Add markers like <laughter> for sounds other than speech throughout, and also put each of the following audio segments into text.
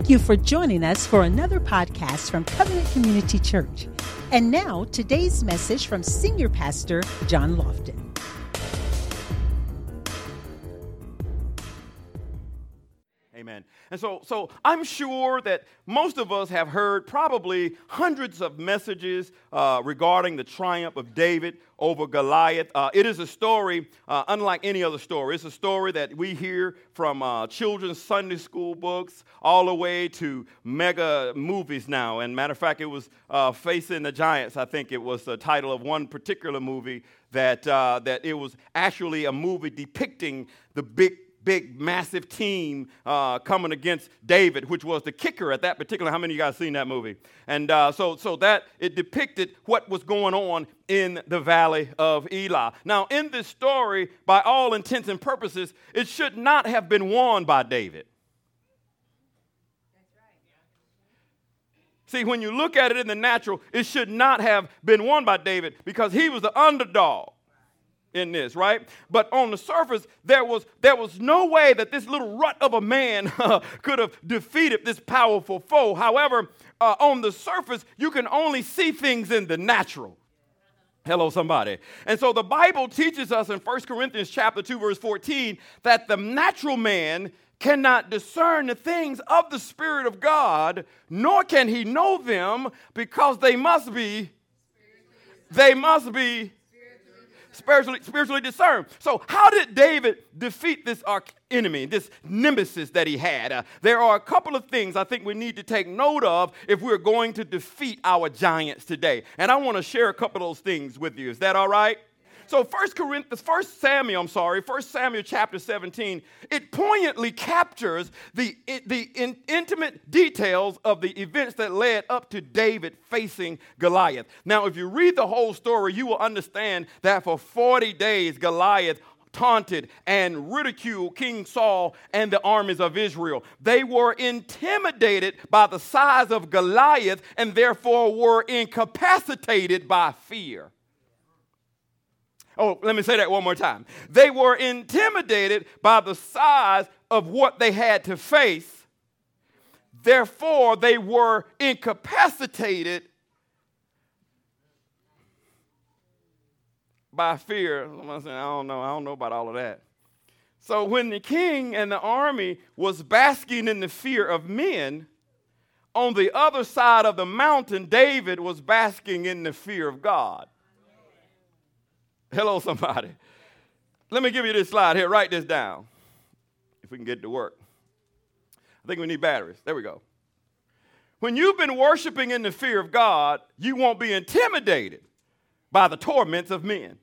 Thank you for joining us for another podcast from Covenant Community Church. And now, today's message from Senior Pastor John Lofton. And so, so I'm sure that most of us have heard probably hundreds of messages uh, regarding the triumph of David over Goliath. Uh, it is a story uh, unlike any other story. It's a story that we hear from uh, children's Sunday school books all the way to mega movies now. And matter of fact, it was uh, Facing the Giants. I think it was the title of one particular movie that uh, that it was actually a movie depicting the big big, massive team uh, coming against David, which was the kicker at that particular. How many of you guys seen that movie? And uh, so, so that it depicted what was going on in the valley of Elah. Now, in this story, by all intents and purposes, it should not have been won by David. See, when you look at it in the natural, it should not have been won by David because he was the underdog in this, right? But on the surface, there was, there was no way that this little rut of a man <laughs> could have defeated this powerful foe. However, uh, on the surface, you can only see things in the natural. Hello, somebody. And so the Bible teaches us in 1 Corinthians chapter 2, verse 14, that the natural man cannot discern the things of the Spirit of God, nor can he know them because they must be, they must be spiritually, spiritually discerned. So, how did David defeat this enemy, this nemesis that he had? Uh, there are a couple of things I think we need to take note of if we're going to defeat our giants today. And I want to share a couple of those things with you. Is that all right? So First Corinthians, First Samuel, I'm sorry, First Samuel chapter 17, it poignantly captures the, the in, intimate details of the events that led up to David facing Goliath. Now, if you read the whole story, you will understand that for 40 days, Goliath taunted and ridiculed King Saul and the armies of Israel. They were intimidated by the size of Goliath and therefore were incapacitated by fear. Oh, let me say that one more time. They were intimidated by the size of what they had to face. Therefore, they were incapacitated by fear. I don't know. I don't know about all of that. So when the king and the army was basking in the fear of men, on the other side of the mountain, David was basking in the fear of God. Hello, somebody. Let me give you this slide here. Write this down if we can get to work. I think we need batteries. There we go. When you've been worshiping in the fear of God, you won't be intimidated by the torments of men.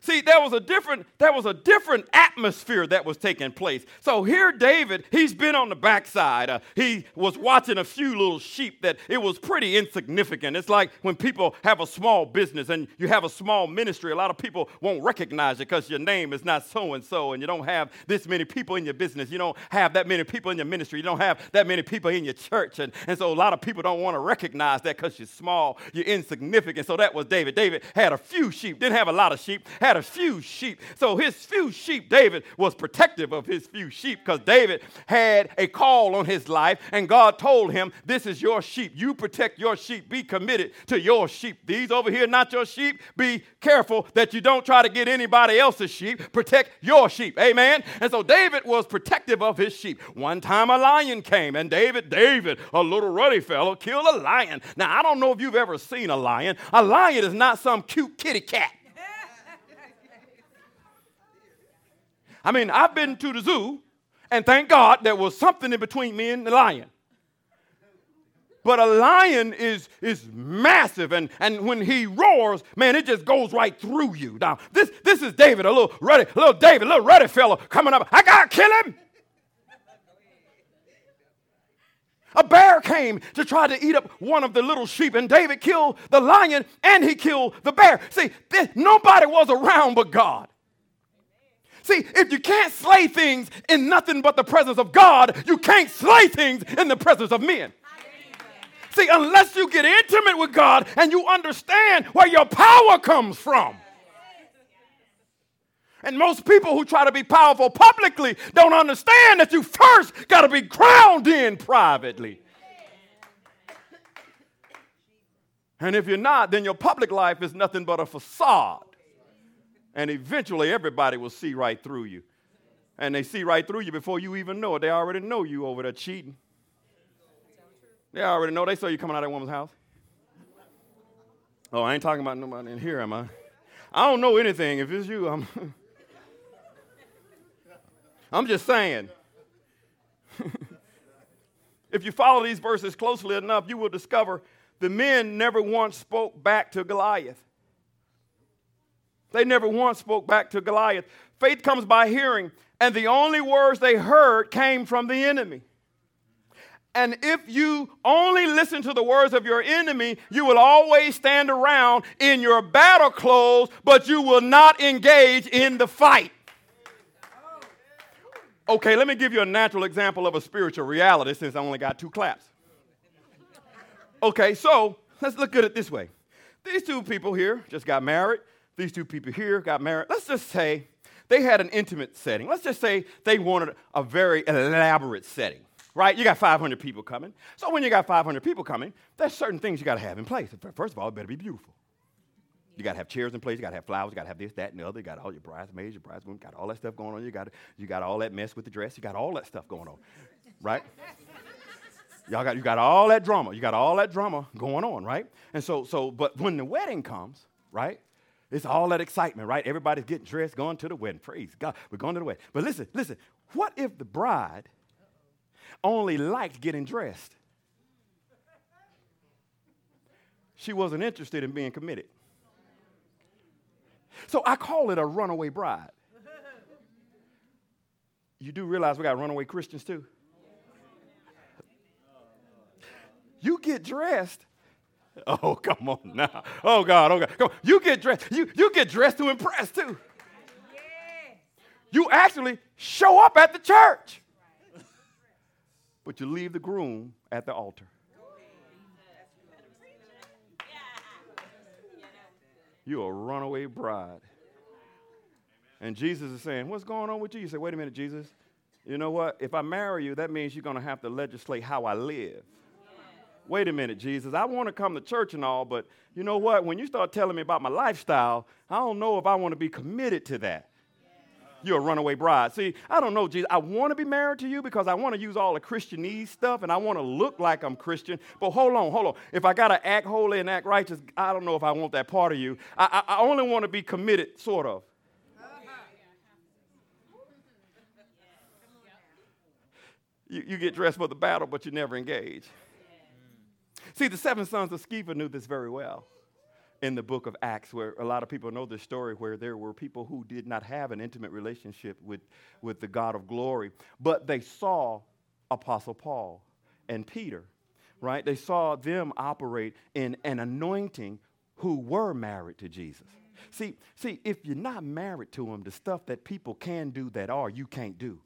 See, there was a different there was a different atmosphere that was taking place. So here David, he's been on the backside. Uh, he was watching a few little sheep that it was pretty insignificant. It's like when people have a small business and you have a small ministry, a lot of people won't recognize it because your name is not so and so and you don't have this many people in your business. You don't have that many people in your ministry. You don't have that many people in your church. And, and so a lot of people don't want to recognize that because you're small, you're insignificant. So that was David. David had a few sheep, didn't have a lot of sheep, had a few sheep. So his few sheep, David was protective of his few sheep because David had a call on his life, and God told him, This is your sheep. You protect your sheep. Be committed to your sheep. These over here, not your sheep. Be careful that you don't try to get anybody else's sheep. Protect your sheep. Amen. And so David was protective of his sheep. One time a lion came, and David, David, a little ruddy fellow, killed a lion. Now, I don't know if you've ever seen a lion. A lion is not some cute kitty cat. I mean, I've been to the zoo, and thank God there was something in between me and the lion. But a lion is, is massive, and, and when he roars, man, it just goes right through you. Now, this, this is David, a little ruddy, little David, little ruddy fellow coming up. I gotta kill him. A bear came to try to eat up one of the little sheep, and David killed the lion and he killed the bear. See, nobody was around but God. See, if you can't slay things in nothing but the presence of God, you can't slay things in the presence of men. See, unless you get intimate with God and you understand where your power comes from. And most people who try to be powerful publicly don't understand that you first got to be ground in privately. And if you're not, then your public life is nothing but a facade. And eventually everybody will see right through you. And they see right through you before you even know it. They already know you over there cheating. They already know. They saw you coming out of that woman's house. Oh, I ain't talking about nobody in here, am I? I don't know anything. If it's you, I'm. <laughs> I'm just saying. <laughs> if you follow these verses closely enough, you will discover the men never once spoke back to Goliath. They never once spoke back to Goliath. Faith comes by hearing, and the only words they heard came from the enemy. And if you only listen to the words of your enemy, you will always stand around in your battle clothes, but you will not engage in the fight. Okay, let me give you a natural example of a spiritual reality since I only got two claps. Okay, so let's look at it this way. These two people here just got married. These two people here got married. Let's just say they had an intimate setting. Let's just say they wanted a very elaborate setting, right? You got 500 people coming. So when you got 500 people coming, there's certain things you got to have in place. First of all, it better be beautiful. You got to have chairs in place. You got to have flowers. You got to have this, that, and the other. You got all your bridesmaids, your bridesmaids. Got all that stuff going on. You got you got all that mess with the dress. You got all that stuff going on, right? Y'all got you got all that drama. You got all that drama going on, right? And so so but when the wedding comes, right? It's all that excitement, right? Everybody's getting dressed, going to the wedding. Praise God. We're going to the wedding. But listen, listen. What if the bride only liked getting dressed? She wasn't interested in being committed. So I call it a runaway bride. You do realize we got runaway Christians too? You get dressed. <laughs> Oh, come on now. Oh, God. Oh, God. Come on. You get dressed. You, you get dressed to impress, too. You actually show up at the church. But you leave the groom at the altar. You're a runaway bride. And Jesus is saying, What's going on with you? You say, Wait a minute, Jesus. You know what? If I marry you, that means you're going to have to legislate how I live wait a minute, Jesus, I want to come to church and all, but you know what? When you start telling me about my lifestyle, I don't know if I want to be committed to that. You're a runaway bride. See, I don't know, Jesus. I want to be married to you because I want to use all the Christianese stuff and I want to look like I'm Christian. But hold on, hold on. If I got to act holy and act righteous, I don't know if I want that part of you. I, I, I only want to be committed, sort of. You, you get dressed for the battle, but you never engage. See, the seven sons of Sceva knew this very well in the book of Acts, where a lot of people know this story, where there were people who did not have an intimate relationship with, with the God of glory, but they saw Apostle Paul and Peter, right? They saw them operate in an anointing who were married to Jesus. See, see, if you're not married to him, the stuff that people can do that are, you can't do.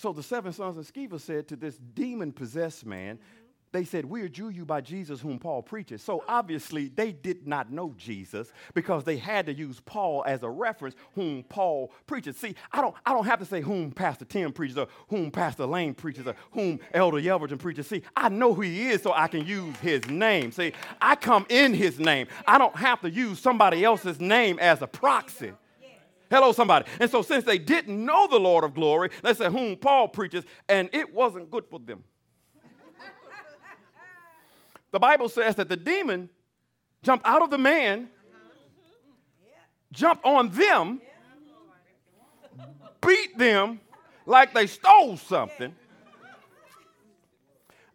So the seven sons of Sceva said to this demon possessed man, mm-hmm. they said, We adjure you by Jesus whom Paul preaches. So obviously they did not know Jesus because they had to use Paul as a reference whom Paul preaches. See, I don't, I don't have to say whom Pastor Tim preaches or whom Pastor Lane preaches or whom Elder Yelverton preaches. See, I know who he is so I can use his name. See, I come in his name. I don't have to use somebody else's name as a proxy. Hello, somebody. And so, since they didn't know the Lord of glory, they said, whom Paul preaches, and it wasn't good for them. the Bible says that the demon jumped out of the man, jumped on them, beat them like they stole something,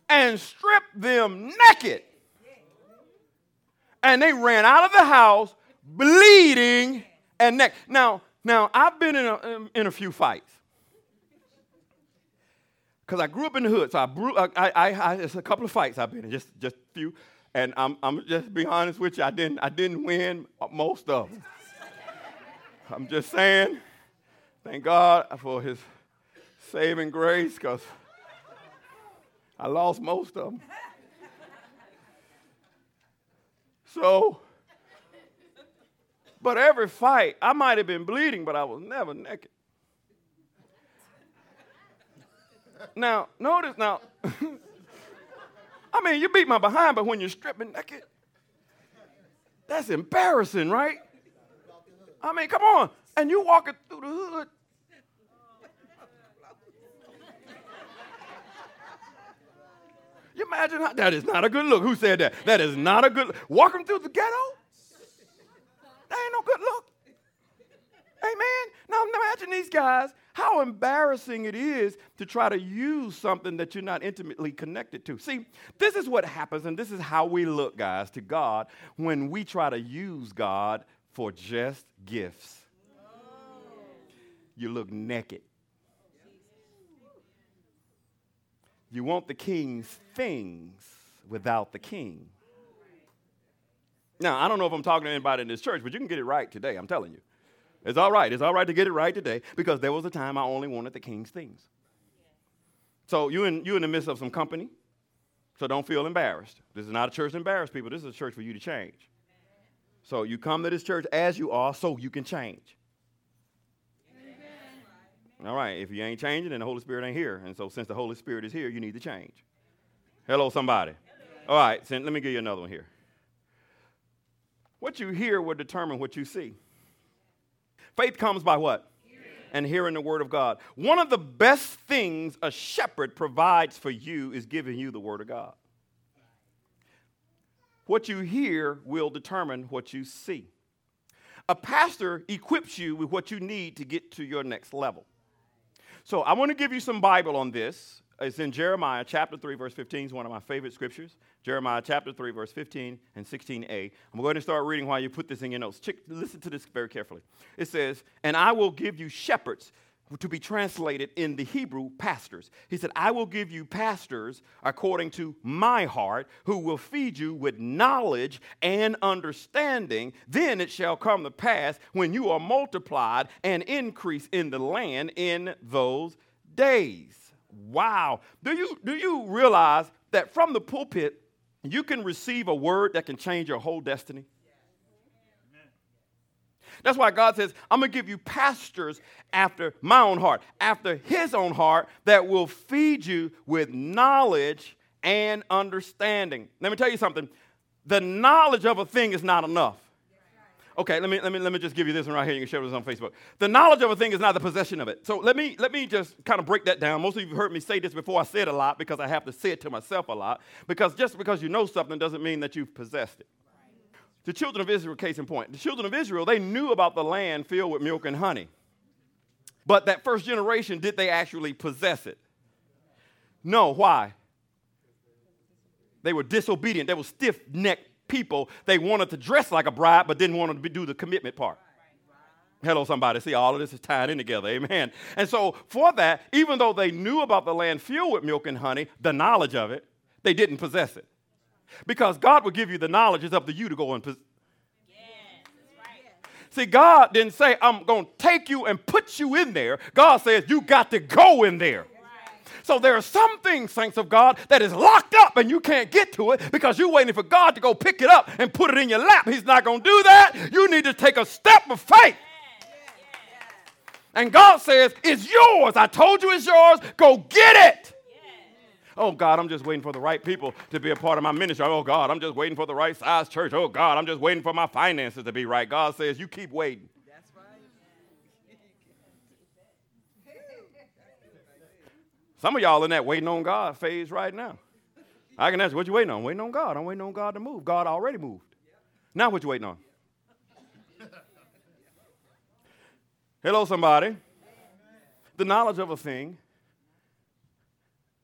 and stripped them naked. And they ran out of the house bleeding and neck. Now, now I've been in a, in a few fights. Because I grew up in the hood, so I, I, I, I, it's a couple of fights I've been in, just, just a few. And I'm, I'm just be honest with you, I didn't, I didn't win most of them. I'm just saying, thank God for his saving grace, because I lost most of them. But every fight, I might have been bleeding, but I was never naked. now, notice now, <laughs> I mean, you beat my behind, but when you're stripping naked, that's embarrassing, right? I mean, come on. And you walking through the hood. You imagine how that is not a good look. Who said that? That is not a good look. Walking through the ghetto? Ain't no good look. Amen. Now imagine these guys, how embarrassing it is to try to use something that you're not intimately connected to. See, this is what happens, and this is how we look, guys, to God when we try to use God for just gifts. You look naked. You want the king's things without the king. Now, I don't know if I'm talking to anybody in this church, but you can get it right today, I'm telling you. It's all right. It's all right to get it right today because there was a time I only wanted the king's things. So you're in, you in the midst of some company, so don't feel embarrassed. This is not a church to embarrass people. This is a church for you to change. So you come to this church as you are so you can change. Amen. All right, if you ain't changing, then the Holy Spirit ain't here. And so since the Holy Spirit is here, you need to change. Hello, somebody. All right, so let me give you another one here. What you hear will determine what you see. Faith comes by what? Hearing. And hearing the word of God. One of the best things a shepherd provides for you is giving you the word of God. What you hear will determine what you see. A pastor equips you with what you need to get to your next level. So I want to give you some Bible on this. It's in Jeremiah chapter 3, verse 15, It's one of my favorite scriptures. Jeremiah chapter 3, verse 15 and 16a. I'm going to start reading while you put this in your notes. Check, listen to this very carefully. It says, And I will give you shepherds to be translated in the Hebrew, pastors. He said, I will give you pastors according to my heart, who will feed you with knowledge and understanding. Then it shall come to pass when you are multiplied and increase in the land in those days. Wow. Do you, do you realize that from the pulpit, you can receive a word that can change your whole destiny? That's why God says, I'm going to give you pastors after my own heart, after his own heart, that will feed you with knowledge and understanding. Let me tell you something the knowledge of a thing is not enough. Okay, let me, let me, let me just give you this one right here. You can share this on Facebook. The knowledge of a thing is not the possession of it. So let me, let me just kind of break that down. Most of you have heard me say this before. I say it a lot because I have to say it to myself a lot. Because just because you know something doesn't mean that you've possessed it. The children of Israel, case in point, the children of Israel, they knew about the land filled with milk and honey. But that first generation, did they actually possess it? No. Why? They were disobedient. They were stiff necked people. They wanted to dress like a bride, but didn't want to do the commitment part. Hello, somebody. See, all of this is tied in together. Amen. And so, for that, even though they knew about the land filled with milk and honey, the knowledge of it, they didn't possess it. Because God will give you the knowledge, it's up to you to go and possess. See, God didn't say, I'm going to take you and put you in there. God says, you got to go in there. So there are some things, saints of God, that is locked up and you can't get to it because you're waiting for God to go pick it up and put it in your lap. He's not going to do that. You need to take a step of faith. And God says, It's yours. I told you it's yours. Go get it. Oh God, I'm just waiting for the right people to be a part of my ministry. Oh God, I'm just waiting for the right size church. Oh God, I'm just waiting for my finances to be right. God says, You keep waiting. Some of y'all in that waiting on God phase right now. I can ask you, what you waiting on? I'm waiting on God. I'm waiting on God to move. God already moved. Now what you waiting on? Hello, somebody. The knowledge of a thing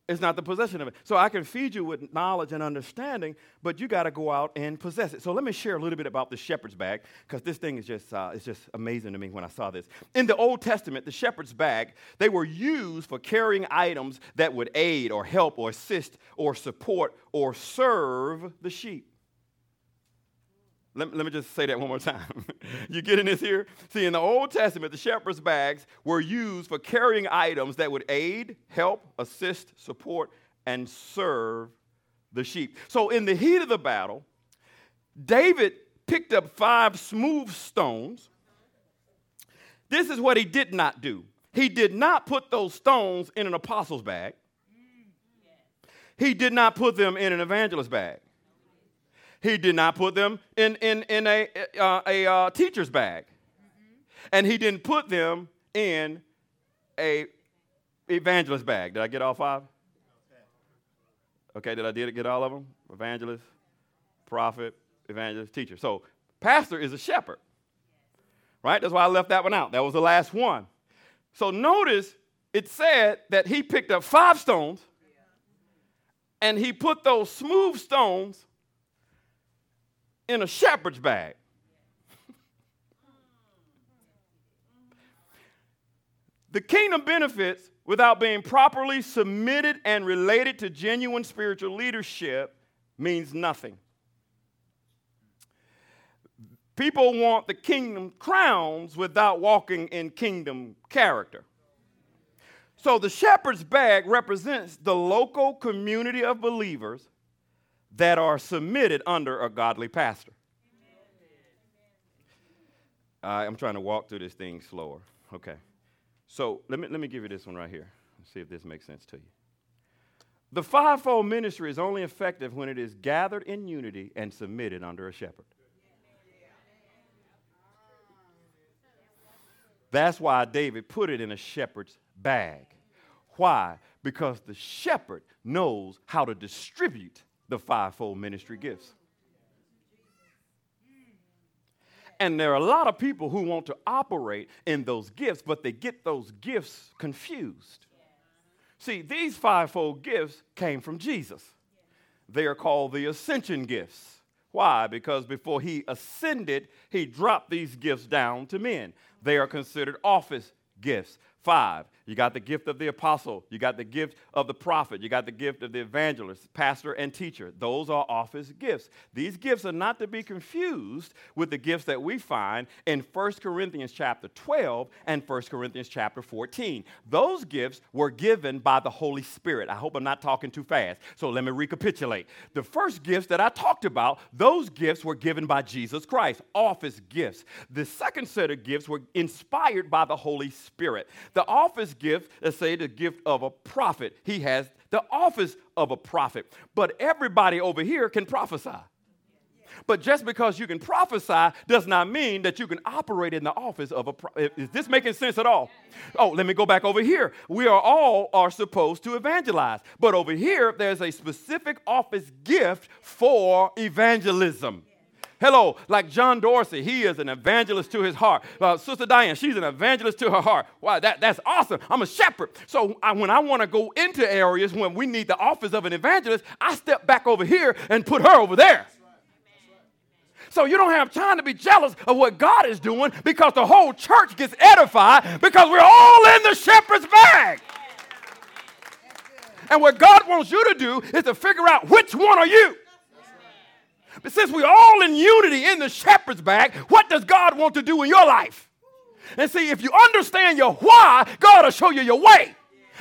is not the possession of it. So I can feed you with knowledge and understanding, but you got to go out and possess it. So let me share a little bit about the shepherd's bag, because this thing is just, uh, it's just amazing to me when I saw this. In the Old Testament, the shepherd's bag, they were used for carrying items that would aid or help or assist or support or serve the sheep. Let, let me just say that one more time. <laughs> you getting this here? See, in the Old Testament, the shepherd's bags were used for carrying items that would aid, help, assist, support, and serve the sheep. So, in the heat of the battle, David picked up five smooth stones. This is what he did not do. He did not put those stones in an apostle's bag. He did not put them in an evangelist's bag. He did not put them in, in, in a, uh, a uh, teacher's bag. And he didn't put them in a evangelist bag. Did I get all five? Okay, did I did get all of them? Evangelist, prophet, evangelist, teacher. So pastor is a shepherd. Right? That's why I left that one out. That was the last one. So notice it said that he picked up five stones and he put those smooth stones in a shepherd's bag. the kingdom benefits without being properly submitted and related to genuine spiritual leadership means nothing. People want the kingdom crowns without walking in kingdom character. So the shepherd's bag represents the local community of believers that are submitted under a godly pastor. Uh, I'm trying to walk through this thing slower. Okay. So let me, let me give you this one right here. Let's see if this makes sense to you. The fivefold ministry is only effective when it is gathered in unity and submitted under a shepherd. That's why David put it in a shepherd's bag. Why? Because the shepherd knows how to distribute the fivefold ministry gifts. And there are a lot of people who want to operate in those gifts, but they get those gifts confused. See, these fivefold gifts came from Jesus. They are called the ascension gifts. Why? Because before he ascended, he dropped these gifts down to men. They are considered office gifts. Five, you got the gift of the apostle, you got the gift of the prophet, you got the gift of the evangelist, pastor, and teacher. Those are office gifts. These gifts are not to be confused with the gifts that we find in 1 Corinthians chapter 12 and 1 Corinthians chapter 14. Those gifts were given by the Holy Spirit. I hope I'm not talking too fast. So let me recapitulate. The first gifts that I talked about, those gifts were given by Jesus Christ, office gifts. The second set of gifts were inspired by the Holy Spirit. The office gift, let's say the gift of a prophet, he has the office of a prophet. But everybody over here can prophesy. But just because you can prophesy does not mean that you can operate in the office of a prophet. Is this making sense at all? Oh, let me go back over here. We are all are supposed to evangelize. But over here there's a specific office gift for evangelism. Hello, like John Dorsey, he is an evangelist to his heart. Uh, Sister Diane, she's an evangelist to her heart. Wow, that, that's awesome. I'm a shepherd. So I, when I want to go into areas when we need the office of an evangelist, I step back over here and put her over there. So you don't have time to be jealous of what God is doing because the whole church gets edified because we're all in the shepherd's bag. And what God wants you to do is to figure out which one are you. But since we're all in unity in the shepherd's bag, what does God want to do in your life? And see, if you understand your why, God will show you your way.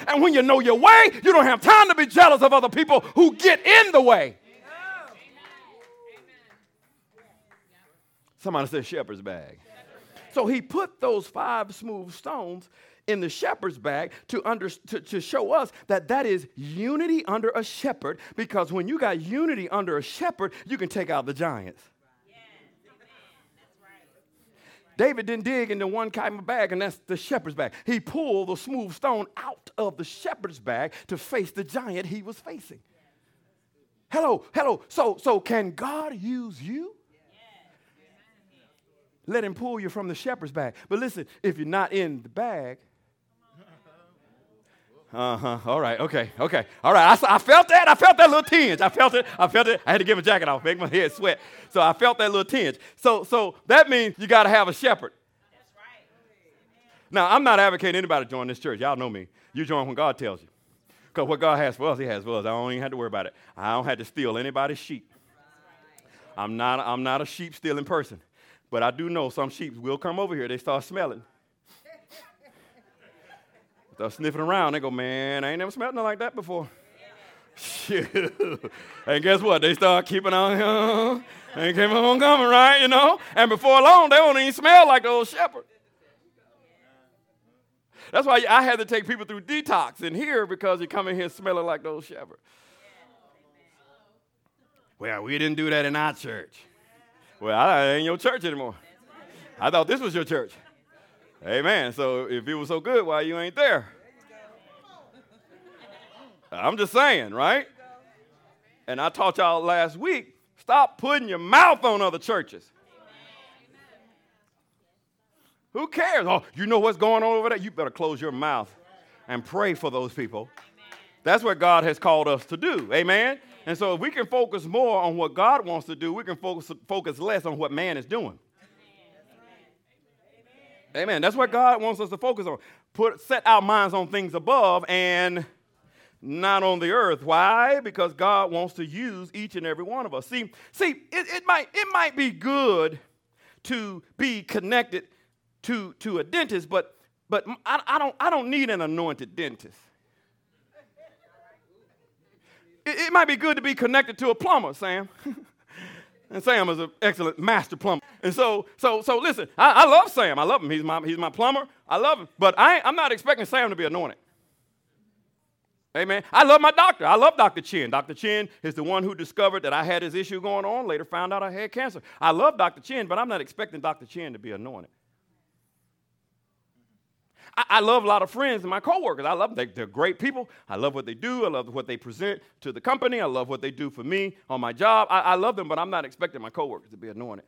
And when you know your way, you don't have time to be jealous of other people who get in the way. Somebody said shepherd's bag. So he put those five smooth stones in the shepherd's bag to, under, to, to show us that that is unity under a shepherd because when you got unity under a shepherd, you can take out the giants. David didn't dig into one kind of bag, and that's the shepherd's bag. He pulled the smooth stone out of the shepherd's bag to face the giant he was facing. Hello, hello. So, so can God use you? Let him pull you from the shepherd's bag. But listen, if you're not in the bag, uh huh. All right. Okay. Okay. All right. I, I felt that. I felt that little tinge. I felt it. I felt it. I had to get my jacket off, make my head sweat. So I felt that little tinge. So, so that means you got to have a shepherd. That's right. Now, I'm not advocating anybody join this church. Y'all know me. You join when God tells you. Because what God has for us, He has for us. I don't even have to worry about it. I don't have to steal anybody's sheep. I'm not, I'm not a sheep stealing person. But I do know some sheep will come over here. They start smelling. Start sniffing around. They go, man, I ain't never smelled nothing like that before. <laughs> and guess what? They start keeping on. They keep on coming, right? You know? And before long, they won't even smell like the old shepherd. That's why I had to take people through detox in here because you come in here smelling like the old shepherd. Well, we didn't do that in our church. Well, I ain't your church anymore. I thought this was your church. Amen. So if it was so good, why you ain't there? I'm just saying, right? And I taught y'all last week stop putting your mouth on other churches. Who cares? Oh, you know what's going on over there? You better close your mouth and pray for those people. That's what God has called us to do. Amen. And so if we can focus more on what God wants to do, we can focus, focus less on what man is doing. Amen. That's what God wants us to focus on. Put set our minds on things above and not on the earth. Why? Because God wants to use each and every one of us. See, see, it, it might it might be good to be connected to, to a dentist, but but I, I don't I don't need an anointed dentist. It, it might be good to be connected to a plumber, Sam. <laughs> and Sam is an excellent master plumber. And so, so, so listen, I, I, love Sam. I love him. He's my, he's my plumber. I love him. But I, I'm not expecting Sam to be anointed. Amen. I love my doctor. I love Dr. Chin. Dr. Chin is the one who discovered that I had this issue going on, later found out I had cancer. I love Dr. Chin, but I'm not expecting Dr. Chin to be anointed. I, I love a lot of friends and my coworkers. I love them. They, are great people. I love what they do. I love what they present to the company. I love what they do for me on my job. I, I love them, but I'm not expecting my coworkers to be anointed.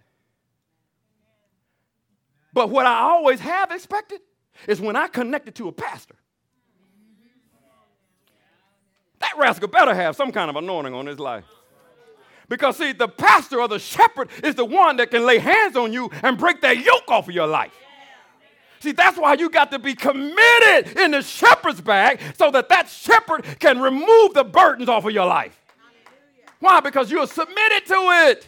But what I always have expected is when I connected to a pastor. That rascal better have some kind of anointing on his life. Because, see, the pastor or the shepherd is the one that can lay hands on you and break that yoke off of your life. See, that's why you got to be committed in the shepherd's bag so that that shepherd can remove the burdens off of your life. Why? Because you're submitted to it.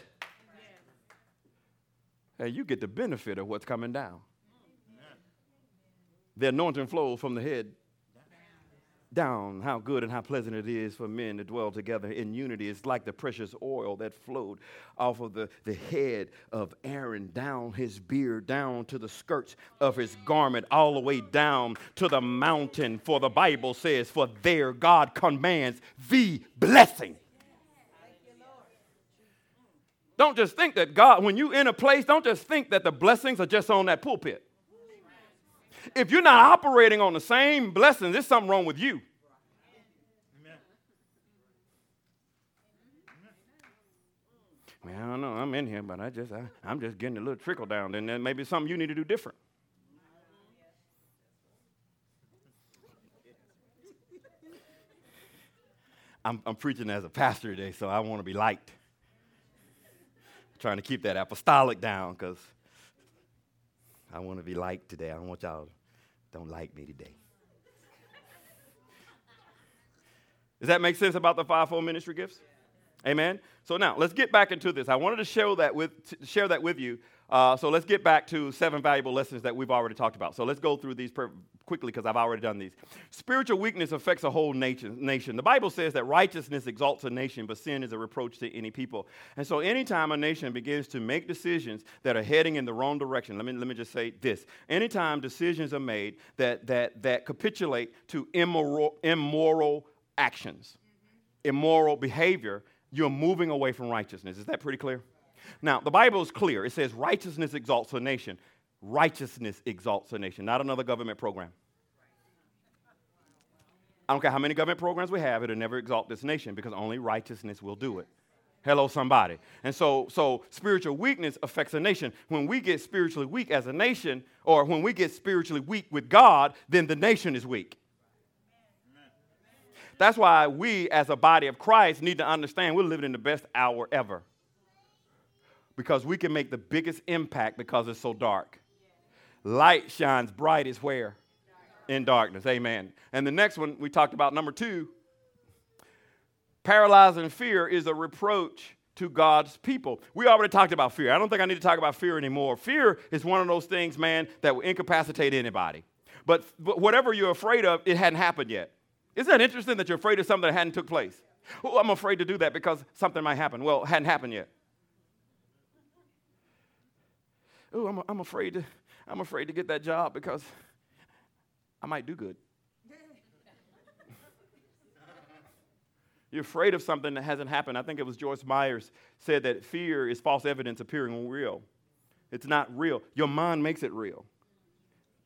And you get the benefit of what's coming down. The anointing flows from the head down how good and how pleasant it is for men to dwell together in unity. It's like the precious oil that flowed off of the, the head of Aaron, down his beard, down to the skirts of his garment, all the way down to the mountain. For the Bible says, For there God commands the blessing. Don't just think that God, when you're in a place, don't just think that the blessings are just on that pulpit if you're not operating on the same blessings, there's something wrong with you. Man, I don't know. I'm in here, but I just I, am just getting a little trickle down. Then there maybe something you need to do different. I'm, I'm preaching as a pastor today, so I want to be liked. Trying to keep that apostolic down because I want to be liked today. I don't want y'all don't like me today. Does that make sense about the fivefold ministry gifts? Amen. So now let's get back into this. I wanted to share that with share that with you. Uh, so let's get back to seven valuable lessons that we've already talked about. So let's go through these per- quickly because I've already done these. Spiritual weakness affects a whole nation, nation. The Bible says that righteousness exalts a nation, but sin is a reproach to any people. And so anytime a nation begins to make decisions that are heading in the wrong direction, let me, let me just say this. Anytime decisions are made that, that, that capitulate to immoral, immoral actions, immoral behavior, you're moving away from righteousness. Is that pretty clear? Now, the Bible is clear. It says righteousness exalts a nation. Righteousness exalts a nation, not another government program. I don't care how many government programs we have, it'll never exalt this nation because only righteousness will do it. Hello, somebody. And so, so spiritual weakness affects a nation. When we get spiritually weak as a nation, or when we get spiritually weak with God, then the nation is weak. That's why we, as a body of Christ, need to understand we're living in the best hour ever. Because we can make the biggest impact because it's so dark. Light shines brightest where? In darkness. Amen. And the next one we talked about, number two, paralyzing fear is a reproach to God's people. We already talked about fear. I don't think I need to talk about fear anymore. Fear is one of those things, man, that will incapacitate anybody. But, but whatever you're afraid of, it hadn't happened yet. Isn't that interesting that you're afraid of something that hadn't took place? Oh, I'm afraid to do that because something might happen. Well, it hadn't happened yet. Oh, I'm, I'm afraid to, I'm afraid to get that job because I might do good. <laughs> You're afraid of something that hasn't happened. I think it was Joyce Myers said that fear is false evidence appearing real. It's not real. Your mind makes it real.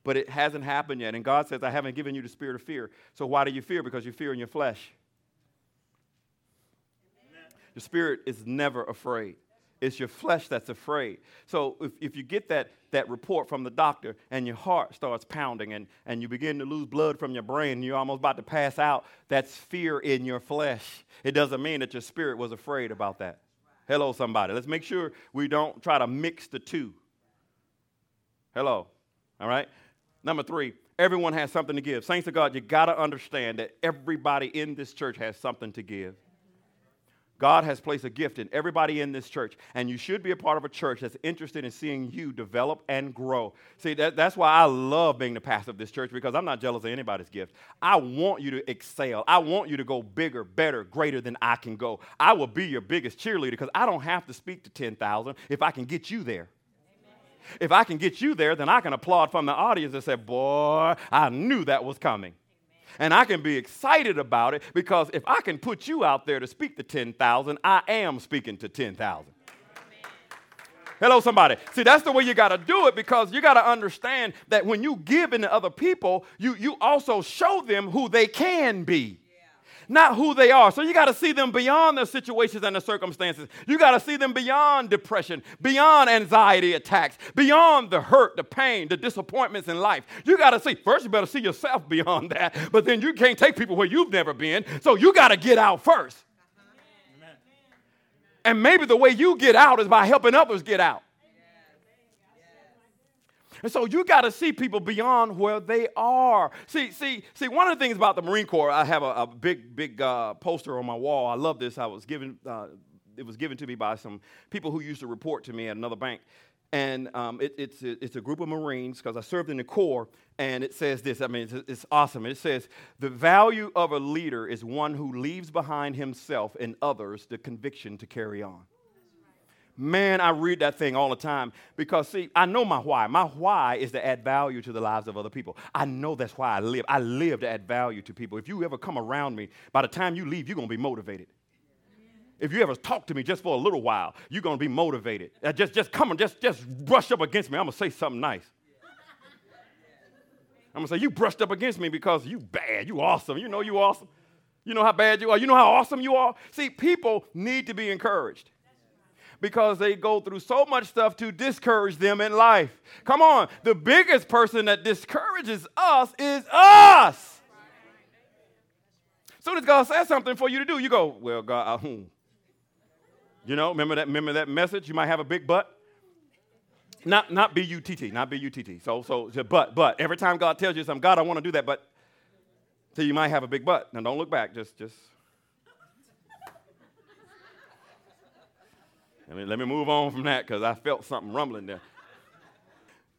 But it hasn't happened yet. And God says, I haven't given you the spirit of fear. So why do you fear? Because you fear in your flesh. Your spirit is never afraid. It's your flesh that's afraid. So if, if you get that, that report from the doctor and your heart starts pounding and, and you begin to lose blood from your brain and you're almost about to pass out, that's fear in your flesh. It doesn't mean that your spirit was afraid about that. Hello, somebody. Let's make sure we don't try to mix the two. Hello. All right? Number three, everyone has something to give. Saints of God, you got to understand that everybody in this church has something to give. God has placed a gift in everybody in this church, and you should be a part of a church that's interested in seeing you develop and grow. See, that, that's why I love being the pastor of this church because I'm not jealous of anybody's gift. I want you to excel. I want you to go bigger, better, greater than I can go. I will be your biggest cheerleader because I don't have to speak to 10,000 if I can get you there. If I can get you there, then I can applaud from the audience and say, Boy, I knew that was coming. And I can be excited about it because if I can put you out there to speak to 10,000, I am speaking to 10,000. Hello, somebody. See, that's the way you got to do it because you got to understand that when you give into other people, you, you also show them who they can be not who they are. So you got to see them beyond their situations and their circumstances. You got to see them beyond depression, beyond anxiety attacks, beyond the hurt, the pain, the disappointments in life. You got to see, first, you better see yourself <laughs> beyond that, but then you can't take people where you've never been. So you got to get out first. And maybe the way you get out is by helping others get out. And so you got to see people beyond where they are. See, see, see. One of the things about the Marine Corps, I have a, a big, big uh, poster on my wall. I love this. I was given, uh, it was given to me by some people who used to report to me at another bank. And um, it, it's, it's a group of Marines because I served in the Corps, and it says this. I mean, it's, it's awesome. It says, The value of a leader is one who leaves behind himself and others the conviction to carry on. Man, I read that thing all the time because, see, I know my why. My why is to add value to the lives of other people. I know that's why I live. I live to add value to people. If you ever come around me, by the time you leave, you're going to be motivated. If you ever talk to me just for a little while, you're going to be motivated. Uh, just, just come and just, just brush up against me. I'm going to say something nice. I'm going to say, You brushed up against me because you bad. You awesome. You know you awesome. You know how bad you are. You know how awesome you are. See, people need to be encouraged because they go through so much stuff to discourage them in life. Come on, the biggest person that discourages us is us. Soon as God says something for you to do, you go, Well, God, uh, hmm. you know, remember that, remember that message? You might have a big butt. Not, not B-U-T-T, not B-U-T-T. So, so, but, but, every time God tells you something, God, I want to do that, but, so you might have a big butt. Now, don't look back, just, just I mean, let me move on from that because I felt something rumbling there.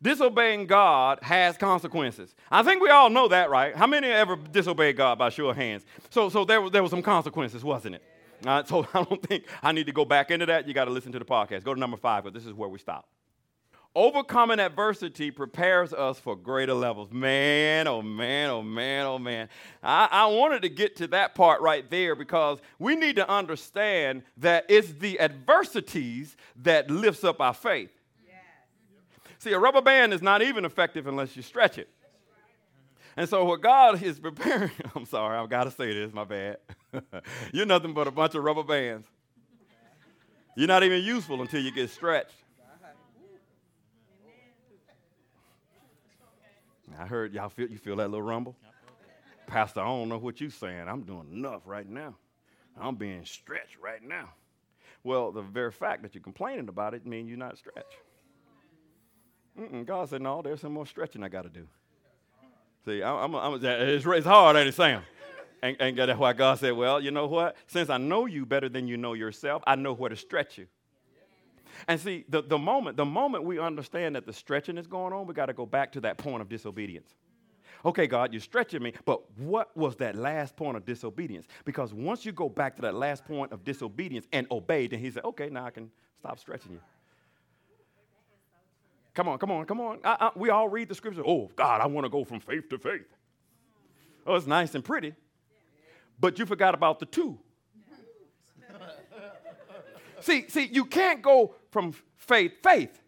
Disobeying God has consequences. I think we all know that, right? How many ever disobeyed God by show of hands? So, so there, was, there were some consequences, wasn't it? Uh, so <laughs> I don't think I need to go back into that. You got to listen to the podcast. Go to number five, but this is where we stop. Overcoming adversity prepares us for greater levels. Man, oh man, oh man, oh man. I, I, wanted to get to that part right there because we need to understand that it's the adversities that lifts up our faith. See, a rubber band is not even effective unless you stretch it. And so what God is preparing, <laughs> I'm sorry, I've got to say this, my bad. <laughs> You're nothing but a bunch of rubber bands. You're not even useful until you get stretched. I heard y'all feel you feel that little rumble? Pastor, I don't know what you're saying. I'm doing enough right now. I'm being stretched right now. Well, the very fact that you're complaining about it means you're not stretched. Mm-mm, God said, no, there's some more stretching I got to do. See, I, I'm, I'm, it's, it's hard, ain't it, Sam? And, and that's why God said, well, you know what? Since I know you better than you know yourself, I know where to stretch you. And see, the, the moment, the moment we understand that the stretching is going on, we got to go back to that point of disobedience. Okay, God, you're stretching me, but what was that last point of disobedience? Because once you go back to that last point of disobedience and obey, then he said, okay, now I can stop stretching you. Come on, come on, come on. I, I, we all read the scripture. Oh, God, I want to go from faith to faith. Oh, it's nice and pretty, but you forgot about the two. See, see, you can't go from faith, faith.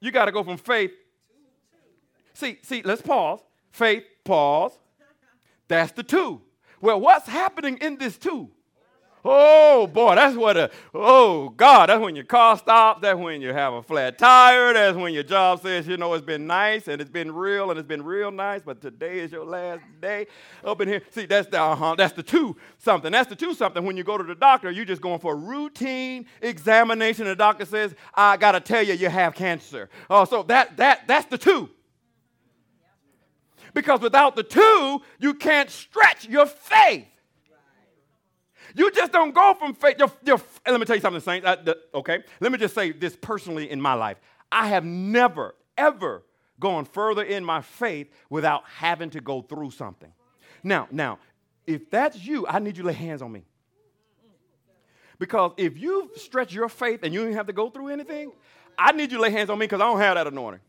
You got to go from faith. See, see, let's pause. Faith, pause. That's the two. Well, what's happening in this two? Oh boy, that's what a oh God, that's when your car stops, that's when you have a flat tire, that's when your job says, you know, it's been nice and it's been real and it's been real nice, but today is your last day up in here. See, that's the uh-huh, that's the two something. That's the two something. When you go to the doctor, you're just going for a routine examination. The doctor says, I gotta tell you, you have cancer. Oh, so that that that's the two. Because without the two, you can't stretch your faith. You just don't go from faith. Let me tell you something, Saints. Okay, let me just say this personally in my life. I have never, ever gone further in my faith without having to go through something. Now, now, if that's you, I need you to lay hands on me. Because if you stretch your faith and you don't have to go through anything, I need you to lay hands on me because I don't have that anointing.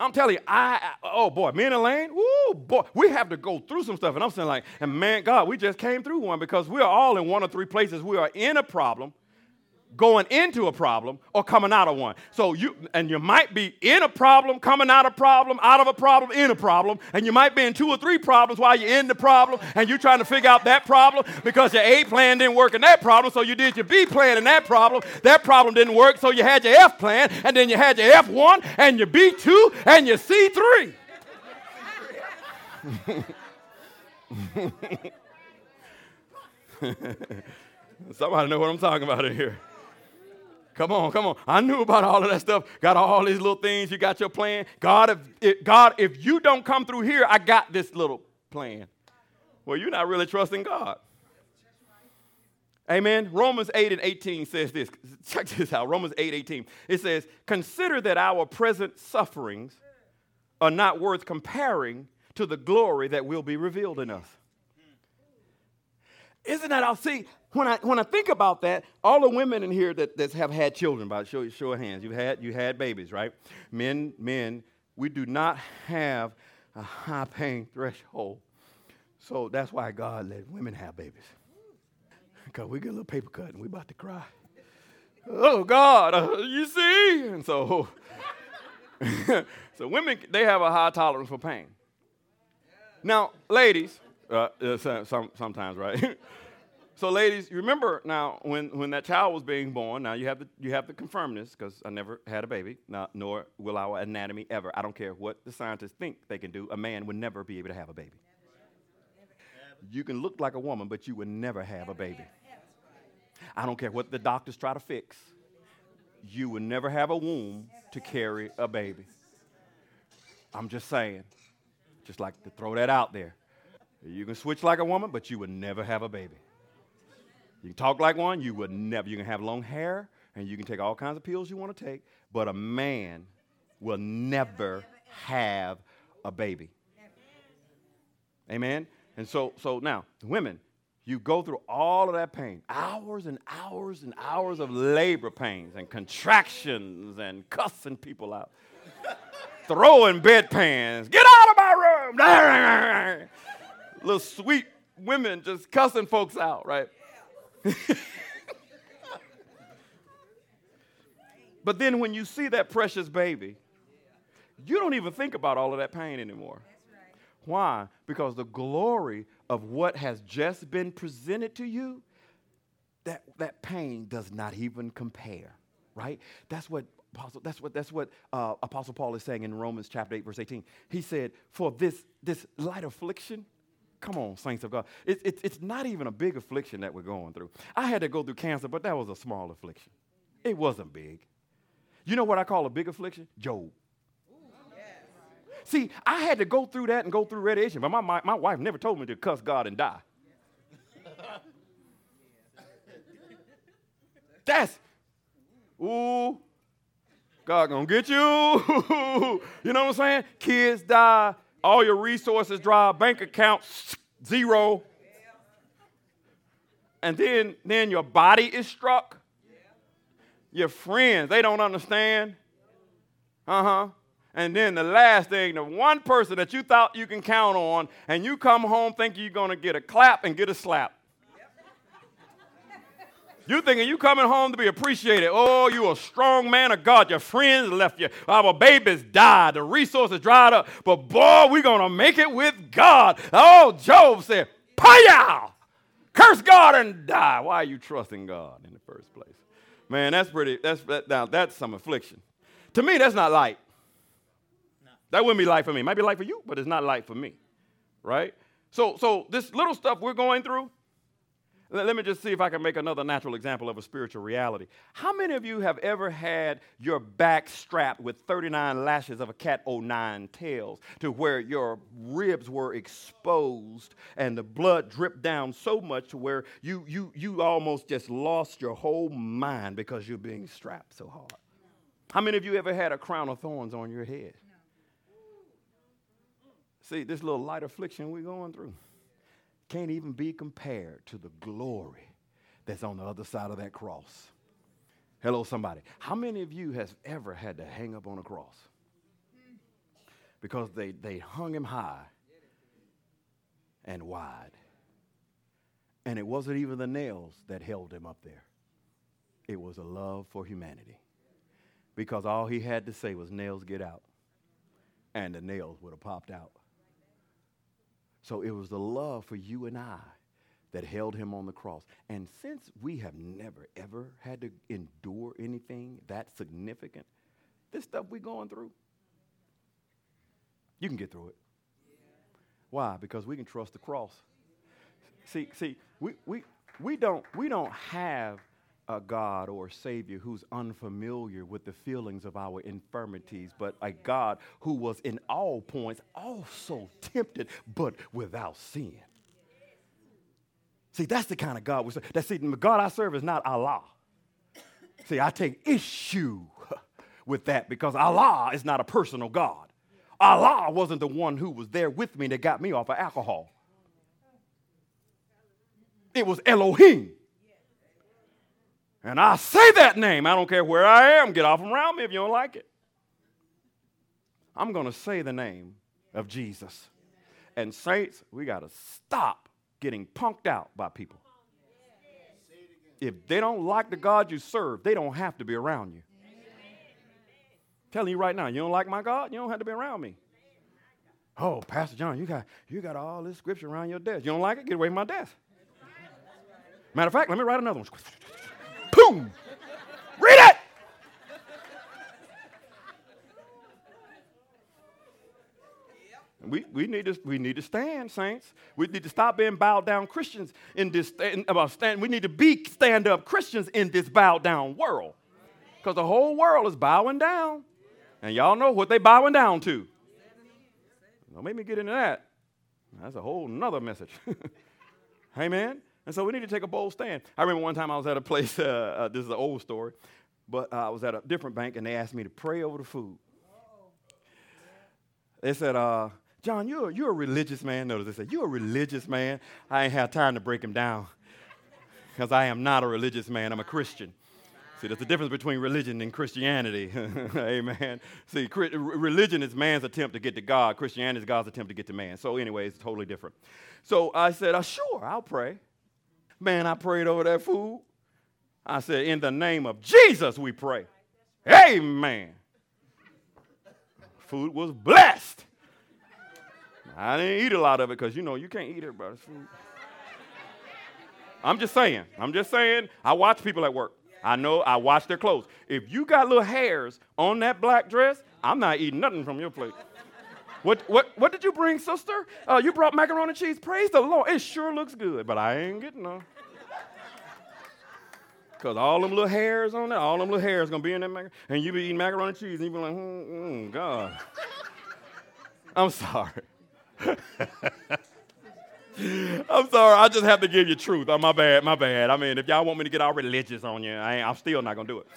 I'm telling you, I, I oh boy, me and Elaine, woo, boy, we have to go through some stuff. And I'm saying like, and man, God, we just came through one because we are all in one or three places. We are in a problem going into a problem or coming out of one. So you and you might be in a problem, coming out of problem, out of a problem, in a problem, and you might be in two or three problems while you're in the problem and you're trying to figure out that problem because your A plan didn't work in that problem, so you did your B plan in that problem. That problem didn't work, so you had your F plan, and then you had your F1 and your B2 and your C3. <laughs> Somebody know what I'm talking about in here. Come on, come on. I knew about all of that stuff. Got all these little things. You got your plan. God, if, if, God, if you don't come through here, I got this little plan. Well, you're not really trusting God. Amen. Romans 8 and 18 says this. <laughs> Check this out. Romans 8, 18. It says, Consider that our present sufferings are not worth comparing to the glory that will be revealed in us. Isn't that? I'll see when I when I think about that, all the women in here that, that have had children, by show show of hands, you had you had babies, right? Men, men, we do not have a high pain threshold. So that's why God let women have babies. Because we get a little paper cut and we about to cry. oh God, uh, you see? And so <laughs> so women they have a high tolerance for pain. Now, ladies, uh, uh some, sometimes, right? <laughs> So, ladies, remember now when, when that child was being born, now you have to, you have to confirm this because I never had a baby, not, nor will our anatomy ever. I don't care what the scientists think they can do. A man would never be able to have a baby. You can look like a woman, but you would never have a baby. I don't care what the doctors try to fix. You would never have a womb to carry a baby. I'm just saying. Just like to throw that out there. You can switch like a woman, but you would never have a baby. You can talk like one, you would never. You can have long hair, and you can take all kinds of pills you want to take, but a man will never have a baby. Amen? And so, so now, women, you go through all of that pain hours and hours and hours of labor pains and contractions and cussing people out, <laughs> throwing bedpans, get out of my room. <laughs> Little sweet women just cussing folks out, right? <laughs> but then when you see that precious baby, you don't even think about all of that pain anymore. Why? Because the glory of what has just been presented to you, that, that pain does not even compare, right? That's what Apostle, that's what, that's what uh, Apostle Paul is saying in Romans chapter 8, verse 18. He said, For this, this light affliction, Come on, saints of God. It, it, it's not even a big affliction that we're going through. I had to go through cancer, but that was a small affliction. It wasn't big. You know what I call a big affliction? Job. See, I had to go through that and go through radiation, but my, my, my wife never told me to cuss God and die. That's, ooh, God gonna get you. <laughs> you know what I'm saying? Kids die, all your resources dry, bank accounts <sniffs> zero. And then, then your body is struck. Your friends, they don't understand. Uh huh. And then the last thing, the one person that you thought you can count on, and you come home thinking you're going to get a clap and get a slap. You thinking you coming home to be appreciated. Oh, you a strong man of God. Your friends left you. Our babies died. The resources dried up. But boy, we gonna make it with God. Oh, Job said, Paya! Curse God and die. Why are you trusting God in the first place? Man, that's pretty, that's that, now that's some affliction. To me, that's not light. That wouldn't be light for me. It might be light for you, but it's not light for me. Right? So, so this little stuff we're going through, let me just see if I can make another natural example of a spiritual reality. How many of you have ever had your back strapped with 39 lashes of a cat o' nine tails to where your ribs were exposed and the blood dripped down so much to where you, you, you almost just lost your whole mind because you're being strapped so hard? How many of you ever had a crown of thorns on your head? See, this little light affliction we're going through can't even be compared to the glory that's on the other side of that cross. Hello, somebody. How many of you has ever had to hang up on a cross? Because they, they hung him high and wide. And it wasn't even the nails that held him up there. It was a love for humanity. Because all he had to say was, nails get out. And the nails would have popped out. So it was the love for you and I that held him on the cross. And since we have never, ever had to endure anything that significant, this stuff we're going through, you can get through it. Why? Because we can trust the cross. See, see, we, we, we, don't, we don't have a God or a Savior who's unfamiliar with the feelings of our infirmities, but a God who was in all points also tempted, but without sin. See, that's the kind of God we serve. That see, the God I serve is not Allah. See, I take issue <laughs> with that because Allah is not a personal God. Allah wasn't the one who was there with me that got me off of alcohol. It was Elohim. And I say that name. I don't care where I am. Get off around me if you don't like it. I'm going to say the name of Jesus. And saints, we got to stop getting punked out by people. If they don't like the God you serve, they don't have to be around you. telling you right now, you don't like my God, you don't have to be around me. Oh, Pastor John, you got you got all this scripture around your desk. You don't like it? Get away from my desk. Matter of fact, let me write another one. Boom! Read it! We, we, need to, we need to stand, saints. We need to stop being bowed down Christians in this, in, about stand, we need to be stand up Christians in this bowed down world. Because the whole world is bowing down. And y'all know what they bowing down to. Don't make me get into that. That's a whole nother message. <laughs> Amen. And so we need to take a bold stand. I remember one time I was at a place, <laughs> uh, uh, this is an old story, but I was at a different bank and they asked me to pray over the food. They said, uh, John, you're, you're a religious man. Notice they said, You're a religious man. I ain't have time to break him down because I am not a religious man, I'm a Christian. See, there's a difference between religion and Christianity. <laughs> Amen. See, religion is man's attempt to get to God, Christianity is God's attempt to get to man. So, anyway, it's totally different. So I said, uh, Sure, I'll pray. Man, I prayed over that food. I said, In the name of Jesus, we pray. Amen. Food was blessed. I didn't eat a lot of it because you know you can't eat everybody's food. I'm just saying. I'm just saying. I watch people at work. I know I watch their clothes. If you got little hairs on that black dress, I'm not eating nothing from your plate. What, what, what did you bring, sister? Uh, you brought macaroni and cheese. Praise the Lord. It sure looks good, but I ain't getting none. Because all them little hairs on there, all them little hairs to be in that macaroni. And you be eating macaroni and cheese, and you be like, mm, mm, God. <laughs> I'm sorry. <laughs> I'm sorry. I just have to give you truth. Oh, my bad. My bad. I mean, if y'all want me to get all religious on you, I am still not going to do it.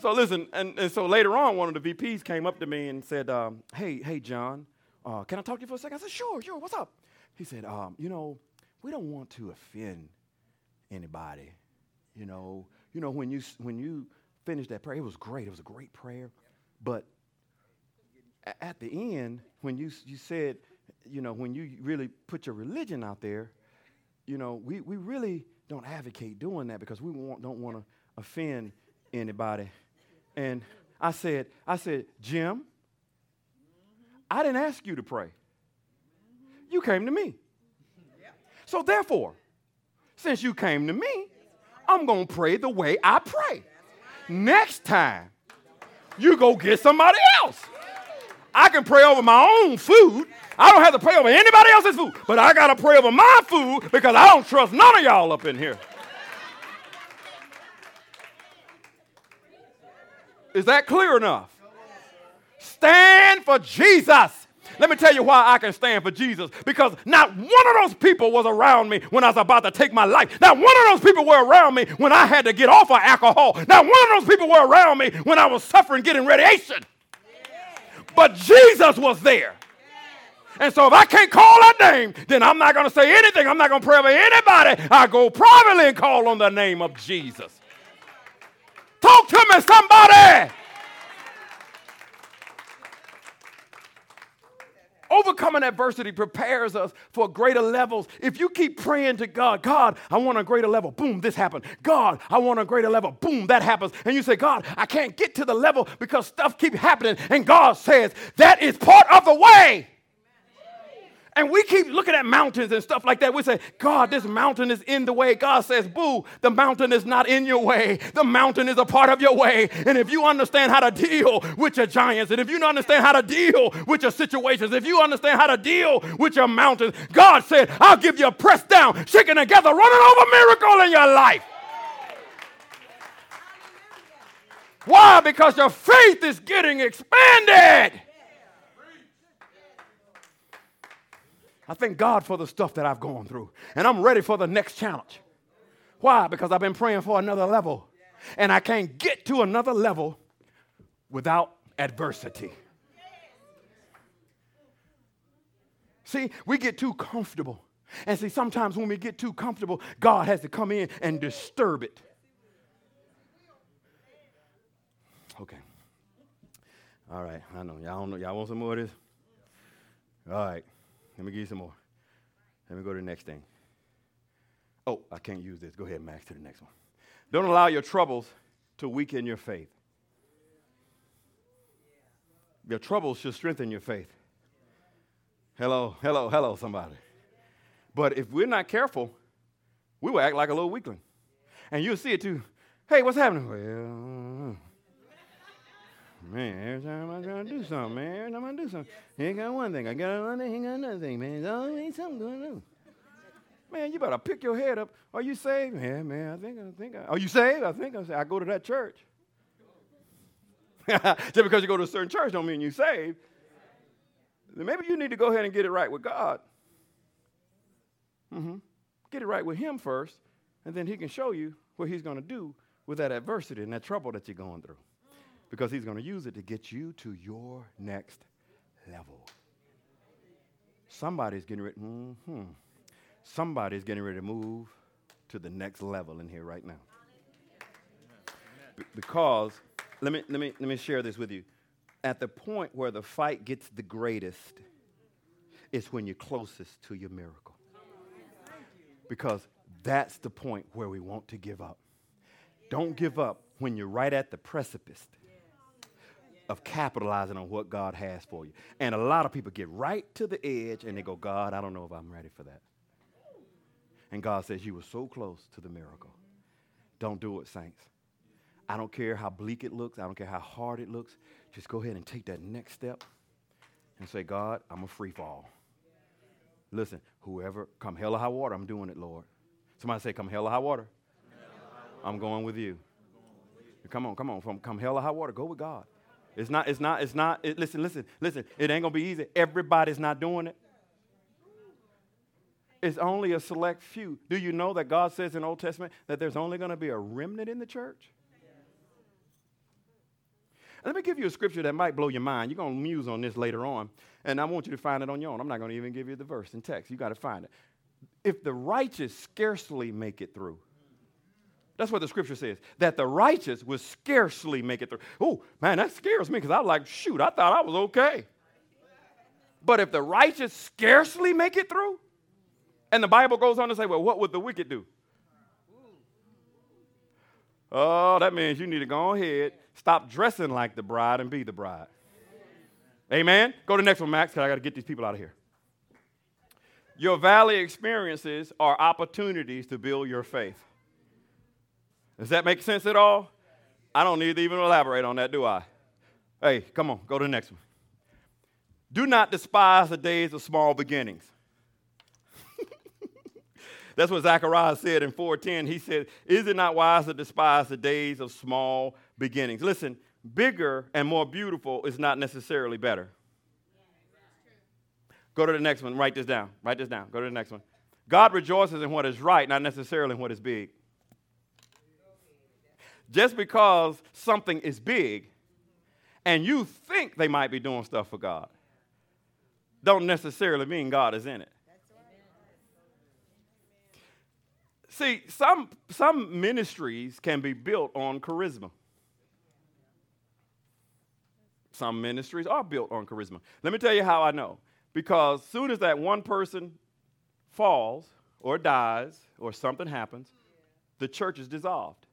So listen, and, and, so later on, one of the VPs came up to me and said, um, "Hey, hey, John, uh, can I talk to you for a second? I said, "Sure, sure. What's up?" He said, um, "You know, we don't want to offend anybody. You know, you know when you when you finished that prayer. It was great. It was a great prayer. But at the end, when you, you said, you know, when you really put your religion out there, you know, we, we really don't advocate doing that because we want, don't want to offend anybody. And I said, I said, Jim, I didn't ask you to pray. You came to me. So therefore, since you came to me, I'm going to pray the way I pray. Next time, you go get somebody else. I can pray over my own food. I don't have to pray over anybody else's food, but I got to pray over my food because I don't trust none of y'all up in here. Is that clear enough? Stand for Jesus. Let me tell you why I can stand for Jesus. Because not one of those people was around me when I was about to take my life. Not one of those people were around me when I had to get off of alcohol. Not one of those people were around me when I was suffering getting radiation. But Jesus was there. And so if I can't call that name, then I'm not going to say anything. I'm not going to pray over anybody. I go privately and call on the name of Jesus. Talk to me, somebody. Overcoming adversity prepares us for greater levels. If you keep praying to God, God, I want a greater level, boom, this happened. God, I want a greater level, boom, that happens. And you say, God, I can't get to the level because stuff keeps happening. And God says, that is part of the way. And we keep looking at mountains and stuff like that. We say, God, this mountain is in the way. God says, boo, the mountain is not in your way. The mountain is a part of your way. And if you understand how to deal with your giants, and if you don't understand how to deal with your situations, if you understand how to deal with your mountains, God said, I'll give you a press down, shaking together, running over miracle in your life. Why? Because your faith is getting expanded. I thank God for the stuff that I've gone through. And I'm ready for the next challenge. Why? Because I've been praying for another level. And I can't get to another level without adversity. See, we get too comfortable. And see, sometimes when we get too comfortable, God has to come in and disturb it. Okay. All right, I know. Y'all, know, y'all want some more of this? All right. Let me give you some more. Let me go to the next thing. Oh, I can't use this. Go ahead, Max, to the next one. Don't allow your troubles to weaken your faith. Your troubles should strengthen your faith. Hello, hello, hello, somebody. But if we're not careful, we will act like a little weakling. And you'll see it too. Hey, what's happening? Well, Man, every time I try to do something, man, every time I do something, he ain't got one thing. I got another thing, he got another thing, man. There's always something going on. Man, you better pick your head up. Are you saved? Yeah, man, I think, I think. I, are you saved? I think I'm say I go to that church. <laughs> Just because you go to a certain church don't mean you're saved. Then maybe you need to go ahead and get it right with God. Mm-hmm. Get it right with Him first, and then He can show you what He's going to do with that adversity and that trouble that you're going through because he's going to use it to get you to your next level. Somebody's getting ready. Mm-hmm. Somebody's getting ready to move to the next level in here right now. B- because let me let me let me share this with you. At the point where the fight gets the greatest, it's when you're closest to your miracle. Because that's the point where we want to give up. Don't give up when you're right at the precipice of capitalizing on what God has for you. And a lot of people get right to the edge and they go, God, I don't know if I'm ready for that. And God says, You were so close to the miracle. Don't do it, saints. I don't care how bleak it looks, I don't care how hard it looks. Just go ahead and take that next step and say, God, I'm a free fall. Listen, whoever, come hell or high water, I'm doing it, Lord. Somebody say, Come hell or high water. I'm going with you. Come on, come on. From come hell or high water, go with God. It's not, it's not, it's not, it, listen, listen, listen. It ain't gonna be easy. Everybody's not doing it. It's only a select few. Do you know that God says in Old Testament that there's only gonna be a remnant in the church? Let me give you a scripture that might blow your mind. You're to muse on this later on, and I want you to find it on your own. I'm not to even give you the verse in text. You got to find it. If the righteous scarcely make it through, That's what the scripture says. That the righteous will scarcely make it through. Oh, man, that scares me because I'm like, shoot, I thought I was okay. But if the righteous scarcely make it through, and the Bible goes on to say, well, what would the wicked do? Oh, that means you need to go ahead, stop dressing like the bride and be the bride. Amen. Go to the next one, Max, because I got to get these people out of here. Your valley experiences are opportunities to build your faith. Does that make sense at all? I don't need to even elaborate on that, do I? Hey, come on, go to the next one. Do not despise the days of small beginnings. <laughs> That's what Zechariah said in 4:10. He said, "Is it not wise to despise the days of small beginnings?" Listen, bigger and more beautiful is not necessarily better. Go to the next one. Write this down. Write this down. Go to the next one. God rejoices in what is right, not necessarily in what is big. Just because something is big and you think they might be doing stuff for God, don't necessarily mean God is in it. See, some, some ministries can be built on charisma. Some ministries are built on charisma. Let me tell you how I know. Because soon as that one person falls or dies or something happens, the church is dissolved.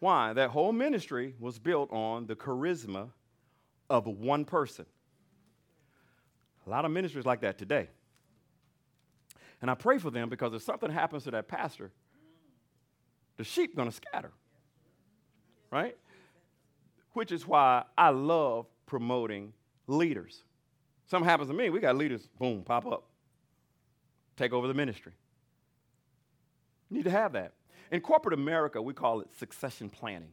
Why? That whole ministry was built on the charisma of one person. A lot of ministries like that today. And I pray for them because if something happens to that pastor, the sheep going to scatter. Right? Which is why I love promoting leaders. Something happens to me, we got leaders, boom, pop up, take over the ministry. You need to have that. In corporate America, we call it succession planning.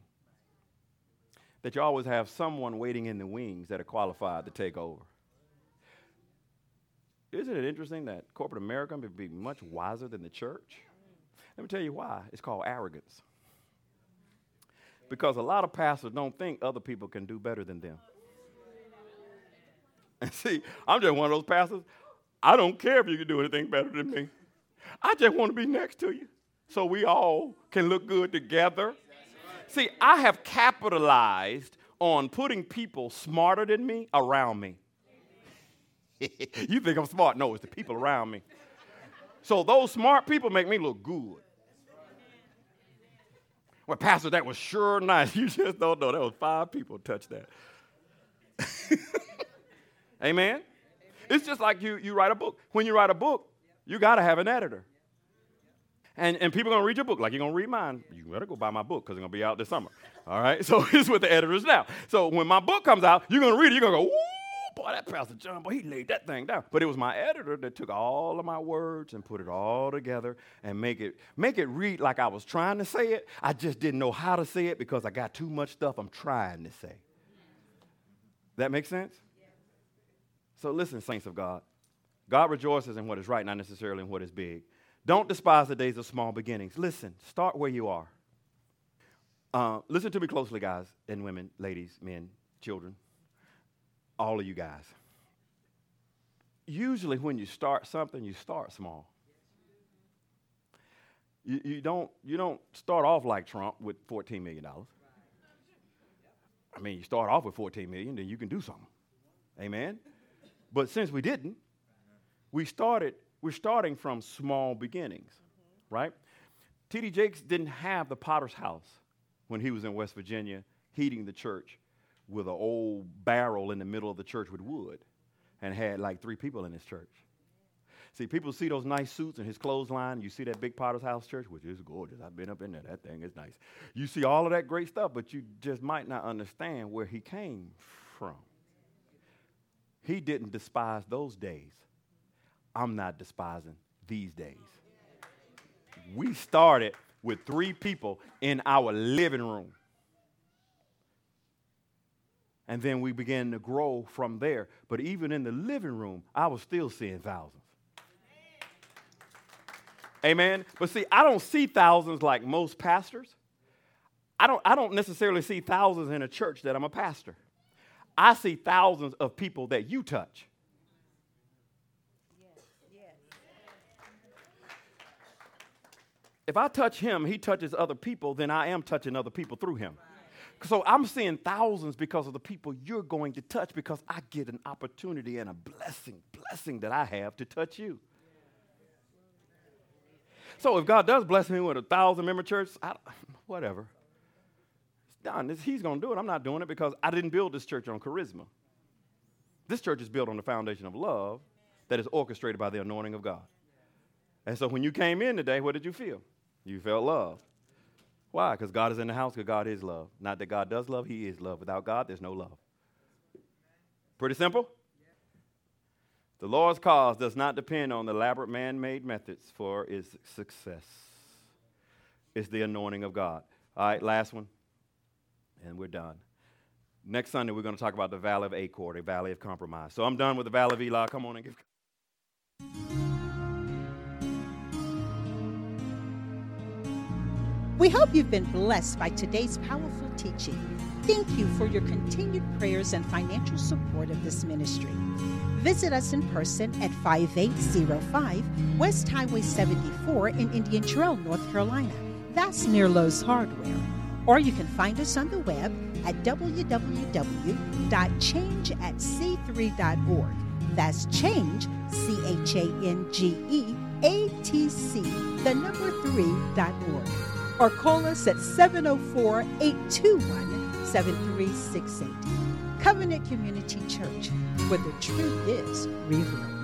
That you always have someone waiting in the wings that are qualified to take over. Isn't it interesting that corporate America would be much wiser than the church? Let me tell you why. It's called arrogance. Because a lot of pastors don't think other people can do better than them. <laughs> And see, I'm just one of those pastors. I don't care if you can do anything better than me. I just want to be next to you so we all can look good together. See, I have capitalized on putting people smarter than me around me. <laughs> you think I'm smart? No, it's the people around me. So those smart people make me look good. Well, Pastor, that was sure nice. <laughs> You just don't know. That was five people touched that. <laughs> Amen? It's just like you, you write a book. When you write a book, you got to have an editor. And, and people are going to read your book like you're going to read mine. You better go buy my book because it's going to be out this summer. All right? <laughs> So it's with the editors now. So when my book comes out, you're going to read it. You're going to go, boy, that Pastor John, boy, he laid that thing down. But it was my editor that took all of my words and put it all together and make it, make it read like I was trying to say it. I just didn't know how to say it because I got too much stuff I'm trying to say. That makes sense? So listen, saints of God. God rejoices in what is right, not necessarily in what is big. Don't despise the days of small beginnings. Listen, start where you are. Uh, listen to me closely, guys and women, ladies, men, children, all of you guys. Usually, when you start something, you start small. You, you, don't, you don't start off like Trump with $14 million. I mean, you start off with 14 million, then you can do something. Amen? But since we didn't, we started, we're starting from small beginnings, mm-hmm. right? T.D. Jakes didn't have the potter's house when he was in West Virginia heating the church with an old barrel in the middle of the church with wood and had like three people in his church. See, people see those nice suits and his clothesline. You see that big Potter's House church, which is gorgeous. I've been up in there. That thing is nice. You see all of that great stuff, but you just might not understand where he came from. He didn't despise those days. I'm not despising these days. We started with three people in our living room. And then we began to grow from there. But even in the living room, I was still seeing thousands. Amen. But see, I don't see thousands like most pastors. I don't, I don't necessarily see thousands in a church that I'm a pastor. I see thousands of people that you touch. If I touch him, he touches other people, then I am touching other people through him. So I'm seeing thousands because of the people you're going to touch because I get an opportunity and a blessing, blessing that I have to touch you. So if God does bless me with a thousand member church, I, whatever. It's done. It's, he's going to do it. I'm not doing it because I didn't build this church on charisma. This church is built on the foundation of love that is orchestrated by the anointing of God. And so when you came in today, what did you feel? You felt love. Why? Because God is in the house, because God is love. Not that God does love, He is love. Without God, there's no love. Pretty simple? The Lord's cause does not depend on elaborate man made methods for its success. It's the anointing of God. All right, last one, and we're done. Next Sunday, we're going to talk about the Valley of Achor, the Valley of Compromise. So I'm done with the Valley of Elah. Come on and give. We hope you've been blessed by today's powerful teaching. Thank you for your continued prayers and financial support of this ministry. Visit us in person at 5805 West Highway 74 in Indian Trail, North Carolina. That's near Lowe's Hardware. Or you can find us on the web at www.changeatc3.org. That's change, C H A N G E A T C, the number 3.org. Or call us at 704 821 7368. Covenant Community Church, where the truth is revealed.